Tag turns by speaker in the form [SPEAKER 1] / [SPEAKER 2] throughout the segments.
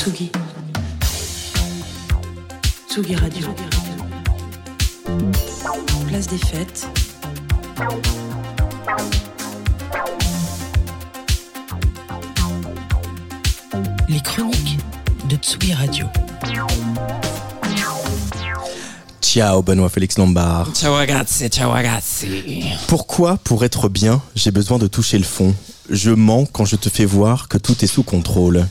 [SPEAKER 1] Tsugi. Tsugi Radio. Place des fêtes. Les chroniques de Tsugi Radio.
[SPEAKER 2] Ciao Benoît Félix Lombard.
[SPEAKER 3] Ciao ragazzi, ciao ragazzi.
[SPEAKER 2] Pourquoi, pour être bien, j'ai besoin de toucher le fond? Je mens quand je te fais voir que tout est sous contrôle.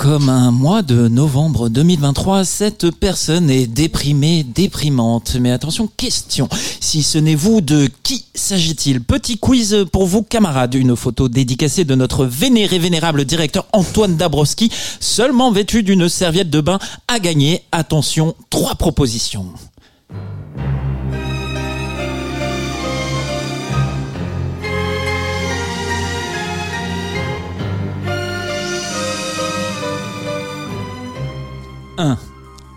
[SPEAKER 3] Comme un mois de novembre 2023, cette personne est déprimée, déprimante. Mais attention, question. Si ce n'est vous, de qui s'agit-il? Petit quiz pour vous, camarades. Une photo dédicacée de notre vénéré vénérable directeur Antoine Dabrowski, seulement vêtu d'une serviette de bain, à gagner. Attention, trois propositions. Un.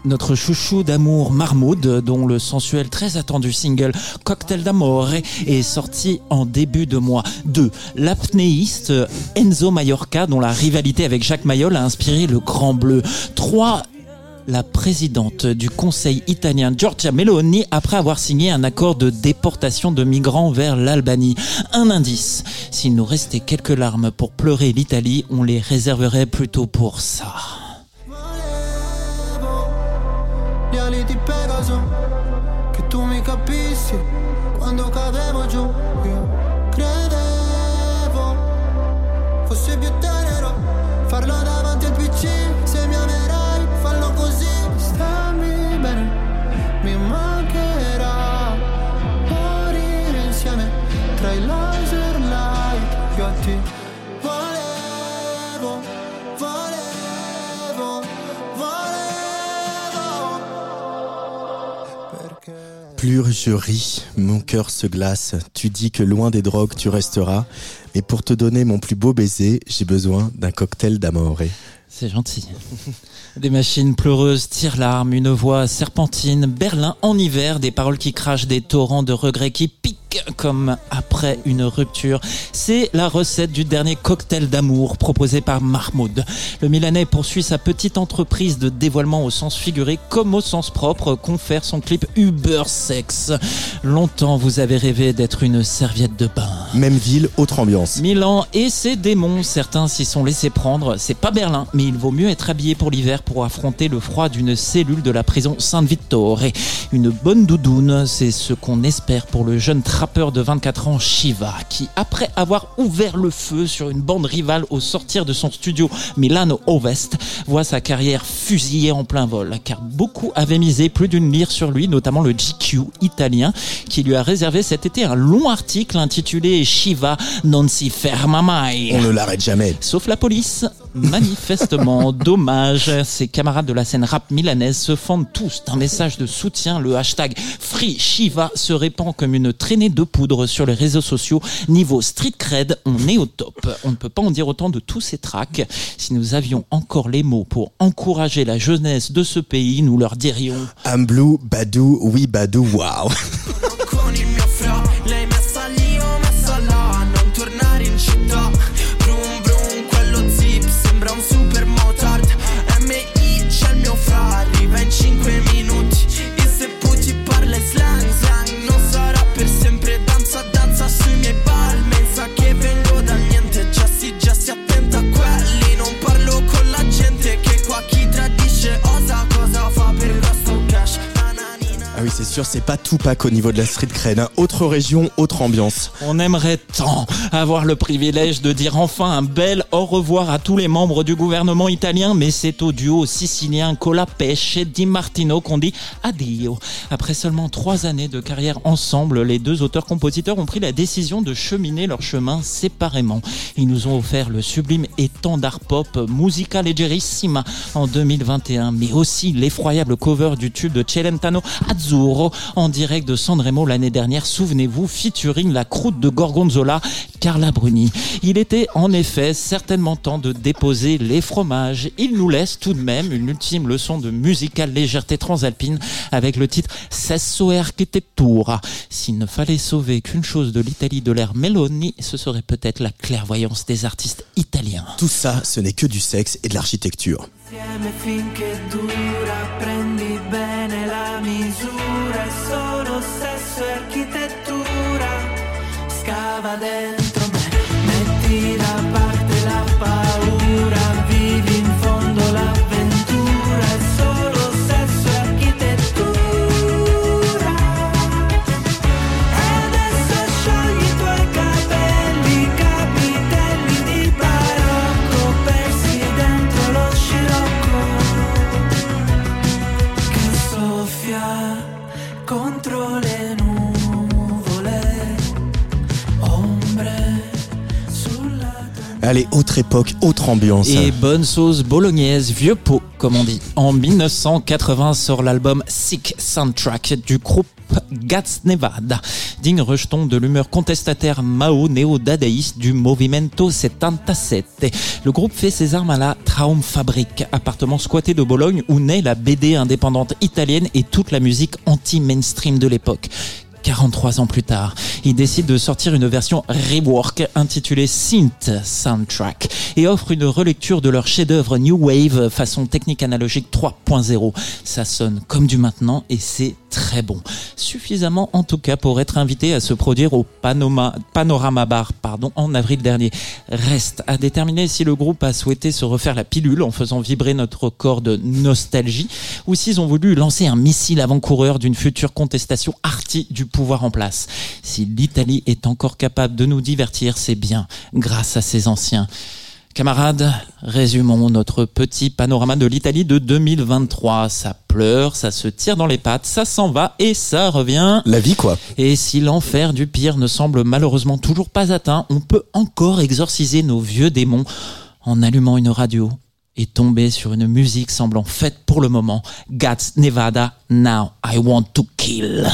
[SPEAKER 3] Notre chouchou d'amour Marmoud, dont le sensuel très attendu single Cocktail d'Amore est sorti en début de mois. 2. L'apnéiste Enzo Mallorca, dont la rivalité avec Jacques Mayol a inspiré le Grand Bleu. 3 la présidente du Conseil italien Giorgia Meloni après avoir signé un accord de déportation de migrants vers l'Albanie. Un indice, s'il nous restait quelques larmes pour pleurer l'Italie, on les réserverait plutôt pour ça.
[SPEAKER 4] Quando cadevo giù
[SPEAKER 2] je ris, mon cœur se glace. Tu dis que loin des drogues tu resteras, mais pour te donner mon plus beau baiser, j'ai besoin d'un cocktail d'amore.
[SPEAKER 3] C'est gentil. Des machines pleureuses, tire-larmes, une voix serpentine, Berlin en hiver, des paroles qui crachent, des torrents de regrets qui piquent comme après une rupture. C'est la recette du dernier cocktail d'amour proposé par Mahmoud. Le Milanais poursuit sa petite entreprise de dévoilement au sens figuré comme au sens propre, confère son clip Uber Sex. Longtemps vous avez rêvé d'être une serviette de bain.
[SPEAKER 2] Même ville, autre ambiance.
[SPEAKER 3] Milan et ses démons, certains s'y sont laissés prendre. C'est pas Berlin, mais il vaut mieux être habillé pour l'hiver pour affronter le froid d'une cellule de la prison Saint-Vittore. Une bonne doudoune, c'est ce qu'on espère pour le jeune trappeur de 24 ans Shiva, qui après avoir ouvert le feu sur une bande rivale au sortir de son studio Milano Ovest, voit sa carrière fusillée en plein vol, car beaucoup avaient misé plus d'une lire sur lui, notamment le GQ italien, qui lui a réservé cet été un long article intitulé Shiva non si ferma mai.
[SPEAKER 2] On ne l'arrête jamais.
[SPEAKER 3] Sauf la police. Manifestement, dommage. Ses camarades de la scène rap milanaise se fendent tous d'un message de soutien. Le hashtag Free Shiva se répand comme une traînée de poudre sur les réseaux sociaux. Niveau street cred, on est au top. On ne peut pas en dire autant de tous ces tracks. Si nous avions encore les mots pour encourager la jeunesse de ce pays, nous leur dirions
[SPEAKER 2] I'm blue, Badou, oui Badou, wow. sûr, c'est pas tout pack au niveau de la street cred. hein. Autre région, autre ambiance.
[SPEAKER 3] On aimerait tant avoir le privilège de dire enfin un bel au revoir à tous les membres du gouvernement italien, mais c'est au duo sicilien Colapesce et Di Martino qu'on dit addio. Après seulement trois années de carrière ensemble, les deux auteurs-compositeurs ont pris la décision de cheminer leur chemin séparément. Ils nous ont offert le sublime étendard pop Musica Leggerissima en 2021, mais aussi l'effroyable cover du tube de Celentano Azzurro en direct de Sanremo l'année dernière, souvenez-vous, featuring la croûte de Gorgonzola, Carla Bruni. Il était en effet certainement temps de déposer les fromages. Il nous laisse tout de même une ultime leçon de musicale légèreté transalpine avec le titre Sesso Architettura. S'il ne fallait sauver qu'une chose de l'Italie de l'ère Meloni, ce serait peut-être la clairvoyance des artistes italiens.
[SPEAKER 2] Tout ça, ce n'est que du sexe et de l'architecture.
[SPEAKER 4] Insieme finché dura, prendi bene la misura, è solo sesso e architettura, scava dentro
[SPEAKER 2] Allez, autre époque, autre ambiance.
[SPEAKER 3] Et bonne sauce bolognaise, vieux pot, comme on dit. En 1980 sort l'album Sick Soundtrack du groupe Gats Nevada, digne rejeton de l'humeur contestataire Mao néo-dadaïste du Movimento 77. Le groupe fait ses armes à la Traumfabrik, appartement squatté de Bologne où naît la BD indépendante italienne et toute la musique anti-mainstream de l'époque. 43 ans plus tard, il décide de sortir une version rework intitulée Synth Soundtrack et offre une relecture de leur chef-d'œuvre New Wave façon technique analogique 3.0. Ça sonne comme du maintenant et c'est très bon. Suffisamment en tout cas pour être invité à se produire au Panorama Bar pardon, en avril dernier. Reste à déterminer si le groupe a souhaité se refaire la pilule en faisant vibrer notre corps de nostalgie ou s'ils ont voulu lancer un missile avant-coureur d'une future contestation arty du pouvoir en place. Si l'Italie est encore capable de nous divertir, c'est bien grâce à ses anciens. Camarades, résumons notre petit panorama de l'Italie de 2023. Ça pleure, ça se tire dans les pattes, ça s'en va et ça revient.
[SPEAKER 2] La vie, quoi.
[SPEAKER 3] Et si l'enfer du pire ne semble malheureusement toujours pas atteint, on peut encore exorciser nos vieux démons en allumant une radio et tomber sur une musique semblant faite pour le moment. Gats Nevada, Now I Want to Kill.